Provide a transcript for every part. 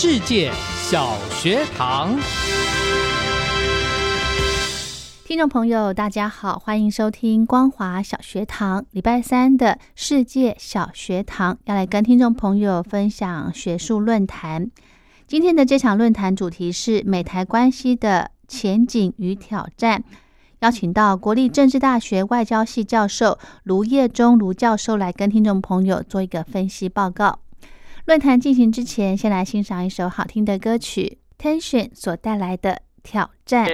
世界小学堂，听众朋友，大家好，欢迎收听光华小学堂。礼拜三的世界小学堂要来跟听众朋友分享学术论坛。今天的这场论坛主题是美台关系的前景与挑战，邀请到国立政治大学外交系教授卢业忠卢教授来跟听众朋友做一个分析报告。论坛进行之前，先来欣赏一首好听的歌曲，Tension 所带来的《挑战》。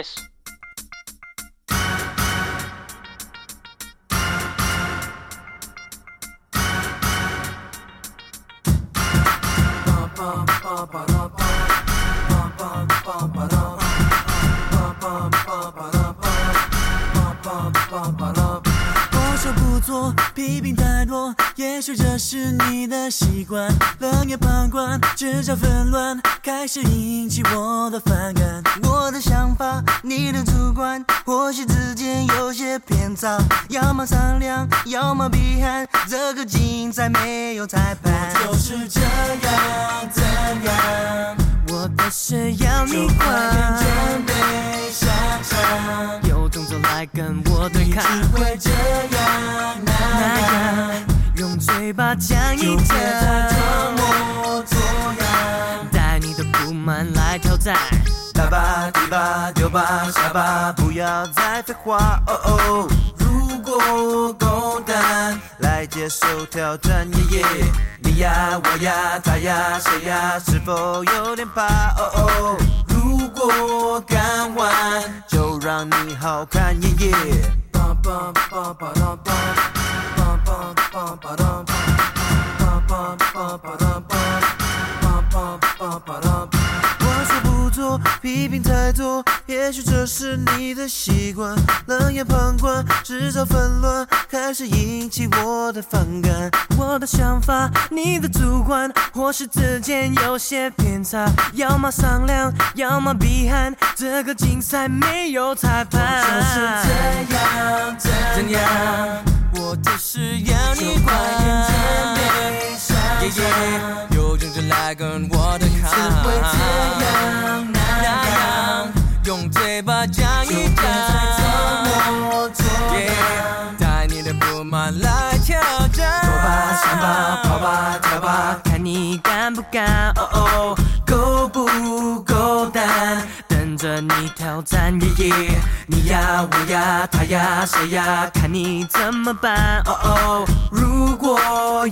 批评太多，也许这是你的习惯。冷眼旁观，制造纷乱，开始引起我的反感。我的想法，你的主观，或许之间有些偏差。要么商量，要么避寒。这个竞赛没有裁判，我就是这样，怎样？我的事要你管。准备下场，来跟我对抗。你只会这样那样，用嘴巴讲一讲。带你的不满来挑战。来吧，提吧，丢吧，下吧，不要再废话。哦哦，如果够胆，来接受挑战。耶耶，你呀，我呀，他呀，谁呀，是否有点怕？哦哦，如果敢玩，就让你好看。耶耶。批评太多，也许这是你的习惯。冷眼旁观，制造纷乱，开始引起我的反感。我的想法，你的主观，或许之间有些偏差。要么商量，要么避寒。这个竞赛没有裁判，就是这样，怎样？我就是要你管，耶耶，有种就来跟我对抗。胆？着你挑战，耶耶！你呀，我呀，他呀，谁呀？看你怎么办？哦哦，如果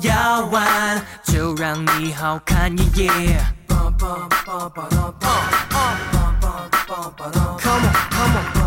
要玩，就让你好看，耶耶！Come on, come on,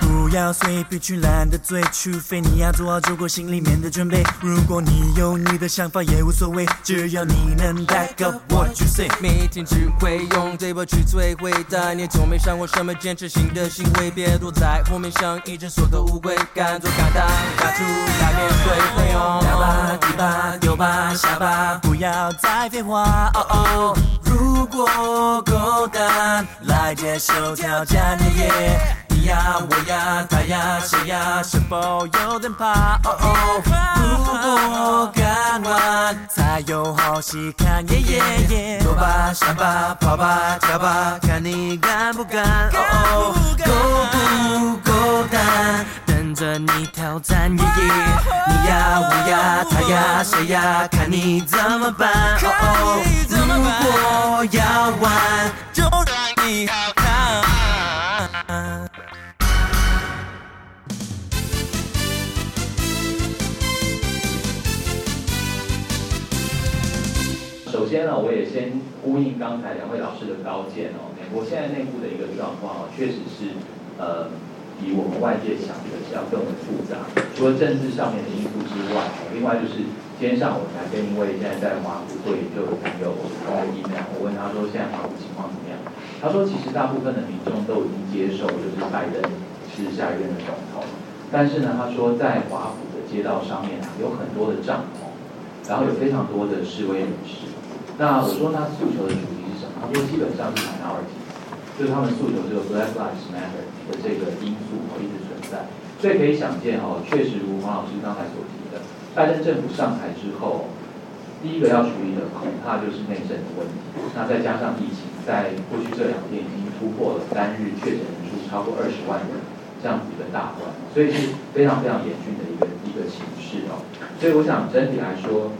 不要随便去懒得嘴，除非你要做好足够心里面的准备。如果你有你的想法也无所谓，只要你能 back up what you say。每天只会用嘴巴去摧毁，但你从没想过什么坚持性的行为。别躲在后面像一只缩头乌龟，敢做敢当，敢出来面对。来吧，提吧，丢吧，下吧，不要再废话。哦哦，如果够胆，来接受挑战，耶耶。你呀，我呀，他呀，谁呀？是否有点怕？哦哦，如果敢玩，才有好戏看。耶耶耶，走吧，上吧，跑吧，跳吧，看你敢不敢？哦哦，够不够胆？等着你挑战。耶耶，你呀，我呀，他呀，谁呀？看你怎么办？哦哦，如果要玩，就让。你好看。呼应刚才两位老师的高见哦。美国现在内部的一个状况哦，确实是呃比我们外界想的是要更为复杂。除了政治上面的因素之外，另外就是今天上午才跟一位现在在华府做研究的朋友通了 email，我问他说现在华府情况怎么样？他说其实大部分的民众都已经接受，就是拜登是下一任的总统。但是呢，他说在华府的街道上面啊，有很多的帐篷，然后有非常多的示威人士。那我说他诉求的主题是什么？他说基本上是 minority，就是他们诉求这个 Black Lives Matter 的这个因素哦一直存在，所以可以想见哦，确实如黄老师刚才所提的，拜登政府上台之后，第一个要处理的恐怕就是内政的问题。那再加上疫情，在过去这两天已经突破了单日确诊人数超过二十万人这样子一个大关，所以是非常非常严峻的一个一个形势哦。所以我想整体来说。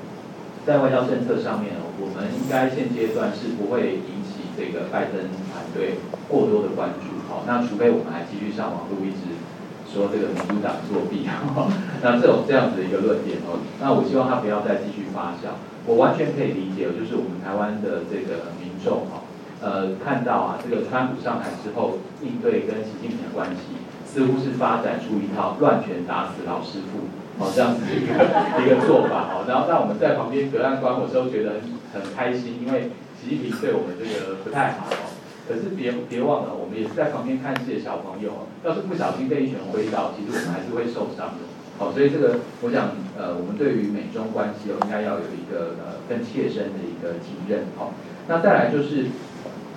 在外交政策上面哦，我们应该现阶段是不会引起这个拜登团队过多的关注。好，那除非我们还继续上网路一直说这个民主党作弊，那这种这样子的一个论点哦，那我希望他不要再继续发酵。我完全可以理解，就是我们台湾的这个民众哈，呃，看到啊，这个川普上台之后应对跟习近平的关系，似乎是发展出一套乱拳打死老师傅。哦，这样子一个一个做法哦，然后让我们在旁边隔岸观火时候觉得很很开心，因为习近平对我们这个不太好哦。可是别别忘了，我们也是在旁边看戏的小朋友，要是不小心被一拳挥到，其实我们还是会受伤的。好，所以这个我想，呃，我们对于美中关系哦，应该要有一个呃更切身的一个体认。好，那再来就是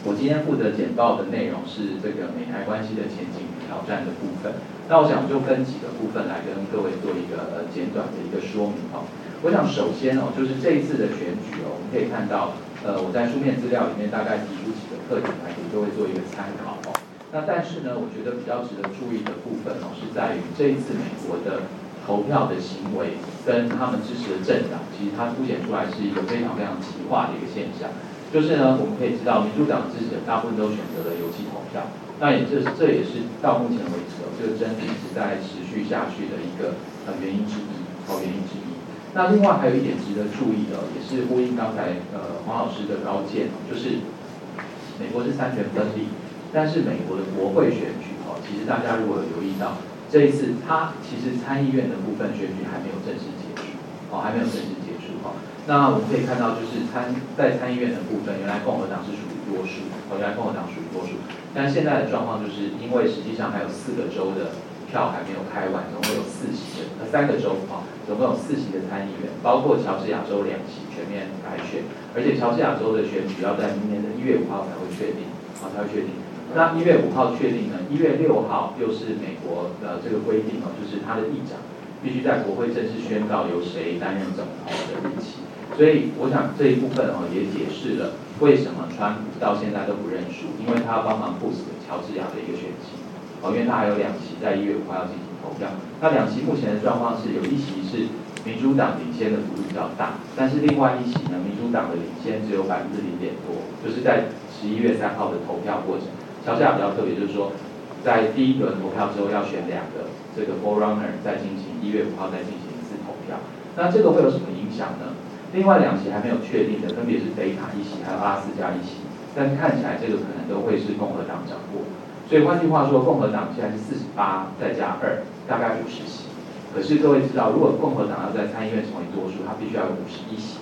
我今天负责简报的内容是这个美台关系的前景挑战的部分。那我想就分几个部分来跟各位做一个呃简短的一个说明哦。我想首先哦，就是这一次的选举哦，我们可以看到，呃，我在书面资料里面大概提出几个特点来给各位做一个参考哦。那但是呢，我觉得比较值得注意的部分哦，是在于这一次美国的投票的行为跟他们支持的政党，其实它凸显出来是一个非常非常极化的一个现象。就是呢，我们可以知道，民主党支持者大部分都选择了邮寄投票。那也就是这也是到目前为止哦，这个争议一直在持续下去的一个呃原因之一，哦原因之一。那另外还有一点值得注意的，也是呼应刚才呃黄老师的高见，就是美国是三权分立，但是美国的国会选举哦，其实大家如果有留意到，这一次它其实参议院的部分选举还没有正式结束，哦还没有正式。那我们可以看到，就是参在参议院的部分，原来共和党是属于多数，哦原来共和党属于多数。但现在的状况就是，因为实际上还有四个州的票还没有开完，总共有四席的，呃三个州啊，总共有四席的参议员，包括乔治亚州两席全面改选，而且乔治亚州的选举要在明年的一月五号才会确定，啊才会确定。那一月五号确定呢，一月六号又是美国的这个规定哦，就是他的议长必须在国会正式宣告由谁担任总统的日期。所以我想这一部分哦也解释了为什么川普到现在都不认输，因为他要帮忙 push 乔治亚的一个选情，哦，因为他还有两席在一月五号要进行投票。那两席目前的状况是有一席是民主党领先的幅度比较大，但是另外一席呢，民主党的领先只有百分之零点多，就是在十一月三号的投票过程。乔治亚比较特别，就是说在第一轮投票之后要选两个这个 forerunner 再进行一月五号再进行一次投票。那这个会有什么影响呢？另外两席还没有确定的，分别是北卡一席还有阿斯加一席，但看起来这个可能都会是共和党掌握。所以换句话说，共和党现在是四十八再加二，大概五十席。可是各位知道，如果共和党要在参议院成为多数，他必须要有五十一席。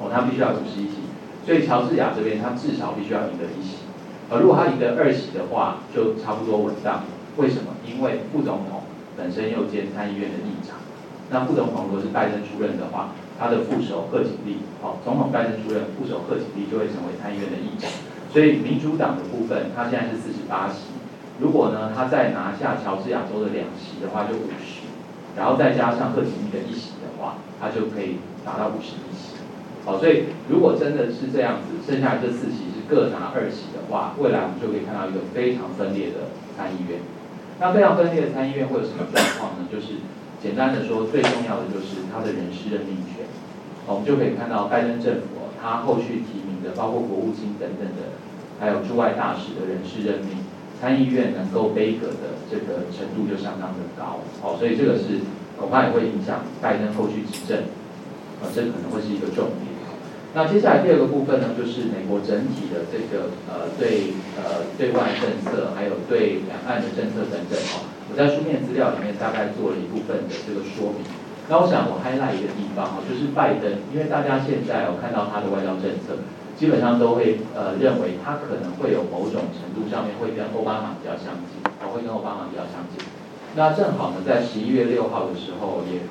哦，他必须要五十一席。所以乔治亚这边他至少必须要赢得一席。而如果他赢得二席的话，就差不多稳当。为什么？因为副总统本身又兼参议院的议长。那副总统如果是拜登出任的话，他的副手贺锦丽，好，总统拜登出任，副手贺锦丽就会成为参议院的议长。所以民主党的部分，他现在是四十八席。如果呢，他再拿下乔治亚州的两席的话，就五十。然后再加上贺锦丽的一席的话，他就可以达到五十一席。好，所以如果真的是这样子，剩下这四席是各拿二席的话，未来我们就可以看到一个非常分裂的参议院。那非常分裂的参议院会有什么状况呢？就是简单的说，最重要的就是他的人事任命权。我们就可以看到拜登政府，他后续提名的包括国务卿等等的还有驻外大使的人事任命，参议院能够背阁的这个程度就相当的高，好，所以这个是恐怕也会影响拜登后续执政，啊，这可能会是一个重点。那接下来第二个部分呢，就是美国整体的这个呃对呃对外政策，还有对两岸的政策等等，我在书面资料里面大概做了一部分的这个说明。那我想我 highlight 一个地方哈，就是拜登，因为大家现在我看到他的外交政策，基本上都会呃认为他可能会有某种程度上面会跟奥巴马比较相近，哦会跟奥巴马比较相近。那正好呢，在十一月六号的时候，也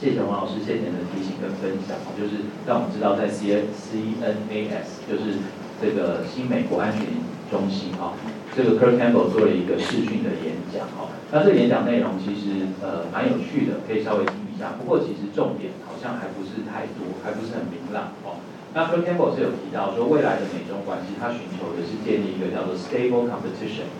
谢谢王老师先前的提醒跟分享，就是让我们知道在 C N C N A S 就是这个新美国安全中心哈，这个 Kirk Campbell 做了一个视讯的演讲哦。那这个演讲内容其实呃蛮有趣的，可以稍微听一下。不过其实重点好像还不是太多，还不是很明朗哦。那 Kirk Campbell 是有提到说，未来的美中关系，他寻求的是建立一个叫做 stable competition。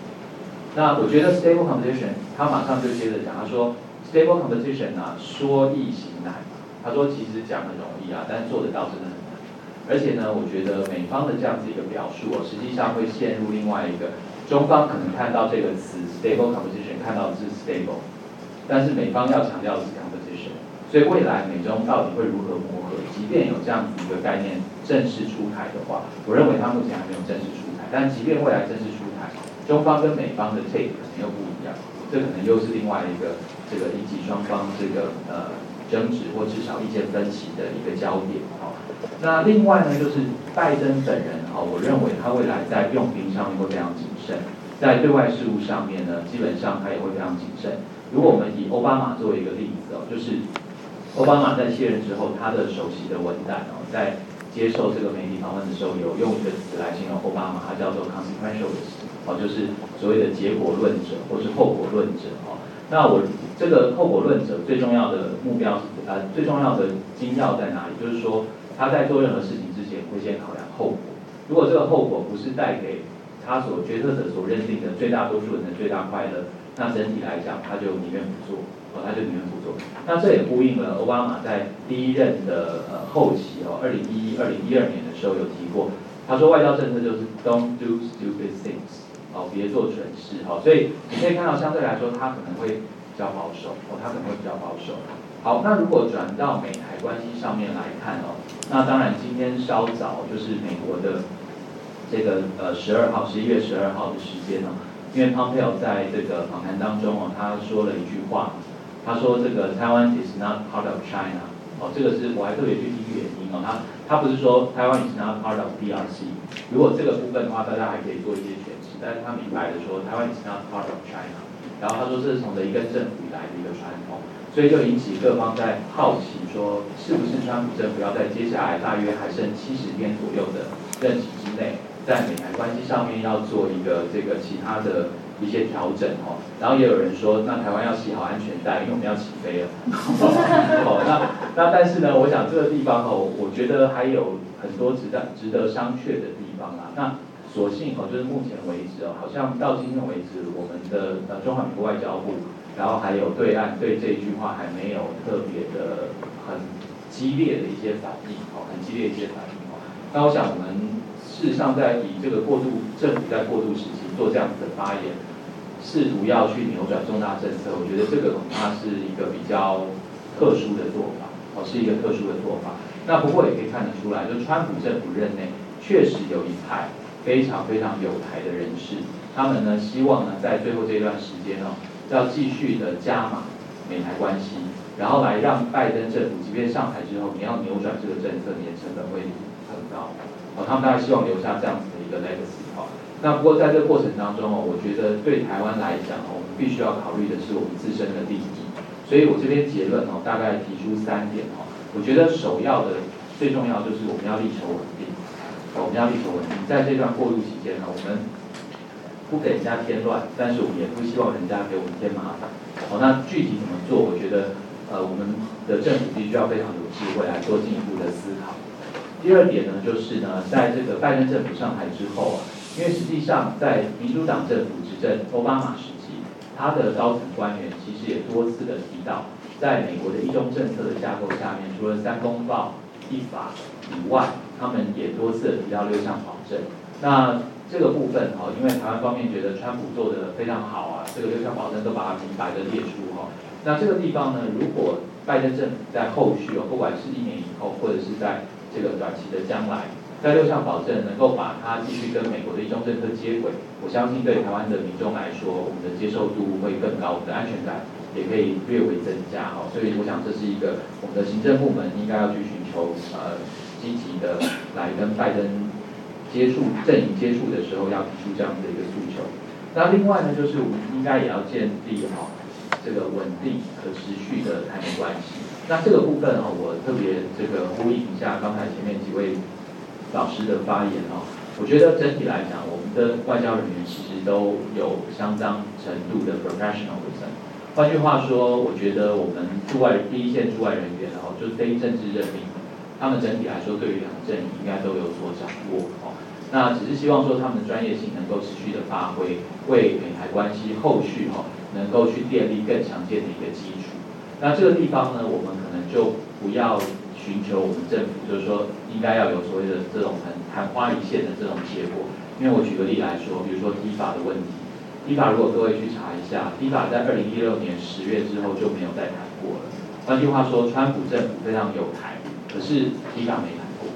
那我觉得 stable competition，他马上就接着讲，他说 stable competition 啊，说易行难。他说其实讲很容易啊，但做得到真的很难。而且呢，我觉得美方的这样子一个表述哦，实际上会陷入另外一个，中方可能看到这个词 stable competition，看到的是 stable，但是美方要强调的是 "competition"，。所以未来美中到底会如何磨合？即便有这样子一个概念正式出台的话，我认为它目前还没有正式出台。但即便未来正式出台，中方跟美方的 take 可能又不一样，这可能又是另外一个这个引起双方这个呃争执或至少意见分歧的一个焦点。好，那另外呢，就是拜登本人哈，我认为他未来在用兵上面会非常紧在对外事务上面呢，基本上他也会非常谨慎。如果我们以奥巴马作为一个例子哦，就是。奥巴马在卸任之后，他的首席的文胆哦，在接受这个媒体访问的时候，有用一个词来形容奥巴马，他叫做 consequentialist，哦，就是所谓的结果论者或是后果论者哦。那我这个后果论者最重要的目标是呃最重要的精要在哪里？就是说他在做任何事情之前会先考量后果。如果这个后果不是带给他所决策者所认定的最大多数人的最大快乐，那整体来讲他就宁愿不做哦。他就宁愿不做，那这也呼应了奥巴马在第一任的呃后期哦，二零一一、二零一二年的时候有提过，他说外交政策就是 Don't do stupid things，哦，别做蠢事，哦，所以你可以看到相对来说他可能会比较保守，哦，他可能会比较保守。好，那如果转到美台关系上面来看哦，那当然今天稍早就是美国的这个呃十二号，十一月十二号的时间呢，因为 Pompeo 在这个访谈当中哦，他说了一句话。他说：“这个台湾 is not part of China。”哦，这个是我还特别去听原因哦。他他不是说台湾 is not part of BRC。如果这个部分的话，大家还可以做一些诠释。但是他明白的说，台湾 is not part of China。然后他说这是从的一个政府以来的一个传统，所以就引起各方在好奇，说是不是川普政府要在接下来大约还剩七十天左右的任期之内，在美台关系上面要做一个这个其他的。一些调整哦，然后也有人说，那台湾要系好安全带，因为我们要起飞了。哦，那那但是呢，我想这个地方哦，我觉得还有很多值得值得商榷的地方啊。那所幸哦，就是目前为止哦，好像到今天为止，我们的呃中华民国外交部，然后还有对岸对这句话还没有特别的很激烈的一些反应哦，很激烈一些反应哦。那我想我们事实上在以这个过渡政府在过渡时期做这样子的发言。试图要去扭转重大政策，我觉得这个恐怕是一个比较特殊的做法，哦，是一个特殊的做法。那不过也可以看得出来，就川普政府任内确实有一派非常非常有台的人士，他们呢希望呢在最后这段时间哦，要继续的加码美台关系，然后来让拜登政府即便上台之后，你要扭转这个政策，你的成本会很高。哦，他们大概希望留下这样子的一个 legacy 哦。那不过在这个过程当中哦，我觉得对台湾来讲哦，我们必须要考虑的是我们自身的利益。所以我这边结论哦，大概提出三点哦。我觉得首要的、最重要就是我们要力求稳定。我们要力求稳定，在这段过渡期间呢，我们不给人家添乱，但是我们也不希望人家给我们添麻烦。好，那具体怎么做？我觉得呃，我们的政府必须要非常有智慧来做进一步的思考。第二点呢，就是呢，在这个拜登政府上台之后啊。因为实际上，在民主党政府执政奥巴马时期，他的高层官员其实也多次的提到，在美国的一中政策的架构下面，除了三公报、一法以外，他们也多次的提到六项保证。那这个部分哈，因为台湾方面觉得川普做的非常好啊，这个六项保证都把它明白的列出哈。那这个地方呢，如果拜登政府在后续哦，不管是一年以后，或者是在这个短期的将来，在六项保证能够把它继续跟美国的一中政策接轨，我相信对台湾的民众来说，我们的接受度会更高，我们的安全感也可以略微增加哈。所以我想这是一个我们的行政部门应该要去寻求呃积极的来跟拜登。接触阵营接触的时候，要提出这样的一个诉求。那另外呢，就是我们应该也要建立好这个稳定可持续的台美关系。那这个部分哈，我特别这个呼应一下刚才前面几位老师的发言哦。我觉得整体来讲，我们的外交人员其实都有相当程度的 professionalism。换句话说，我觉得我们驻外第一线驻外人员，然后就非政治任命，他们整体来说对于两阵营应该都有所掌握哦。那只是希望说他们的专业性能够持续的发挥，为美台关系后续哈能够去奠立更强健的一个基础。那这个地方呢，我们可能就不要寻求我们政府，就是说应该要有所谓的这种很昙花一现的这种结果。因为我举个例来说，比如说低法的问题，低法如果各位去查一下，低法在二零一六年十月之后就没有再谈过了。换句话说，川普政府非常有台，可是低法没谈过。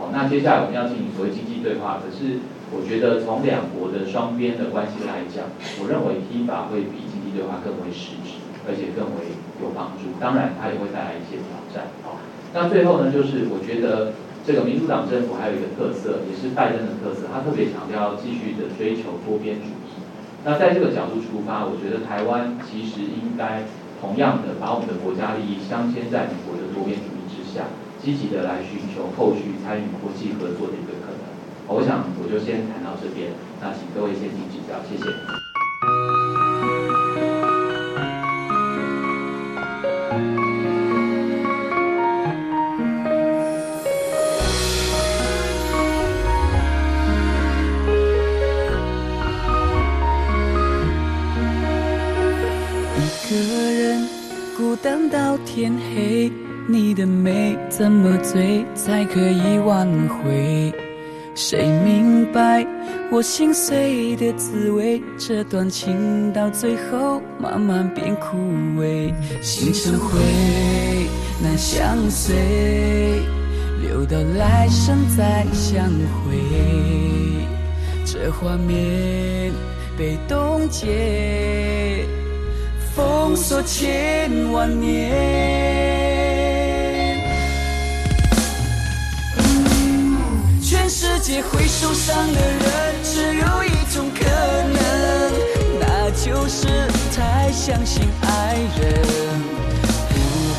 好，那接下来我们要进行所谓经济对话。可是我觉得从两国的双边的关系来讲，我认为 T 法会比经济对话更为实质，而且更为有帮助。当然，它也会带来一些挑战。好，那最后呢，就是我觉得这个民主党政府还有一个特色，也是拜登的特色，他特别强调继续的追求多边主义。那在这个角度出发，我觉得台湾其实应该同样的把我们的国家利益镶嵌在美国的多边主义之下。积极的来寻求后续参与国际合作的一个可能，我想我就先谈到这边，那请各位先听指教，谢谢。醉才可以挽回？谁明白我心碎的滋味？这段情到最后慢慢变枯萎，心成灰难相随，留到来生再相会。这画面被冻结，封锁千万年。界会受伤的人，只有一种可能，那就是太相信爱人。不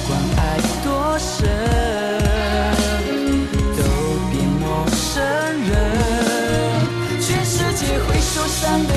管爱多深，都变陌生人。全世界会受伤的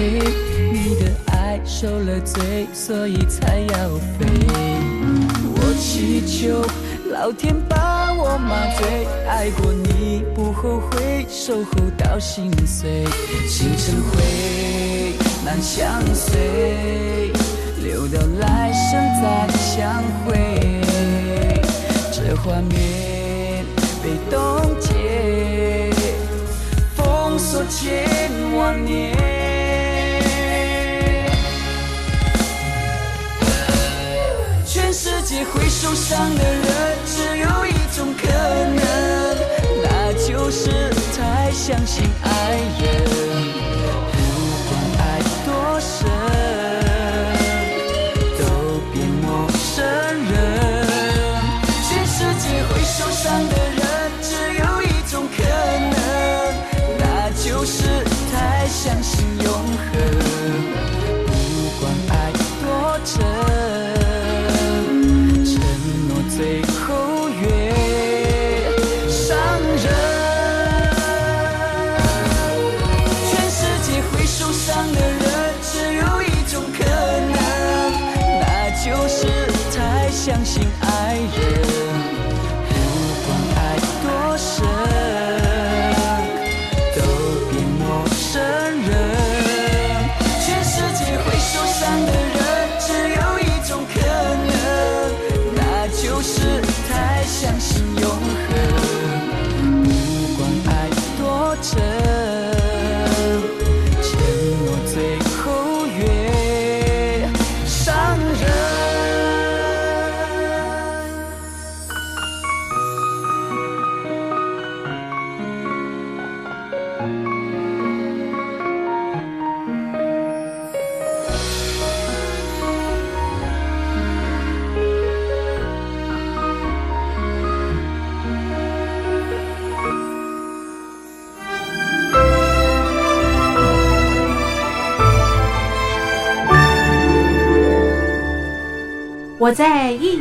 你的爱。受了罪，所以才要飞。我祈求老天把我麻醉，爱过你不后悔，守候到心碎。心成灰难相随，留到来生再相会。这画面被冻结，封锁千万年。会受伤的人，只有一种可能，那就是太相信爱人。such a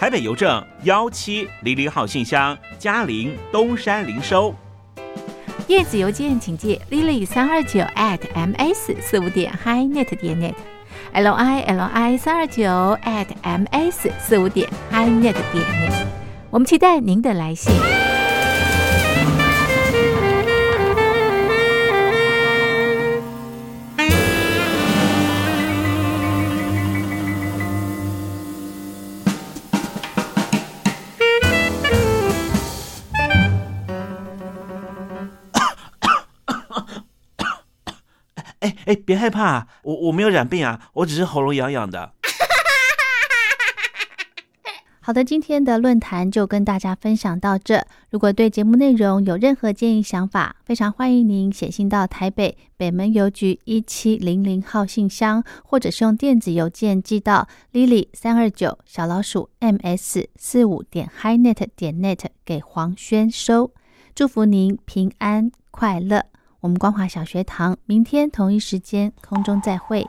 台北邮政幺七零零号信箱，嘉陵东山零收。电子邮件请借 lily 三二九 at ms 四五点 hi.net 点 net，l i l i 三二九 at ms 四五点 hi.net 点 net。我们期待您的来信。哎，别害怕，我我没有染病啊，我只是喉咙痒痒的。好的，今天的论坛就跟大家分享到这。如果对节目内容有任何建议想法，非常欢迎您写信到台北北门邮局一七零零号信箱，或者是用电子邮件寄到 lily 三二九小老鼠 ms 四五点 HiNet 点 net 给黄轩收。祝福您平安快乐。我们光华小学堂明天同一时间空中再会。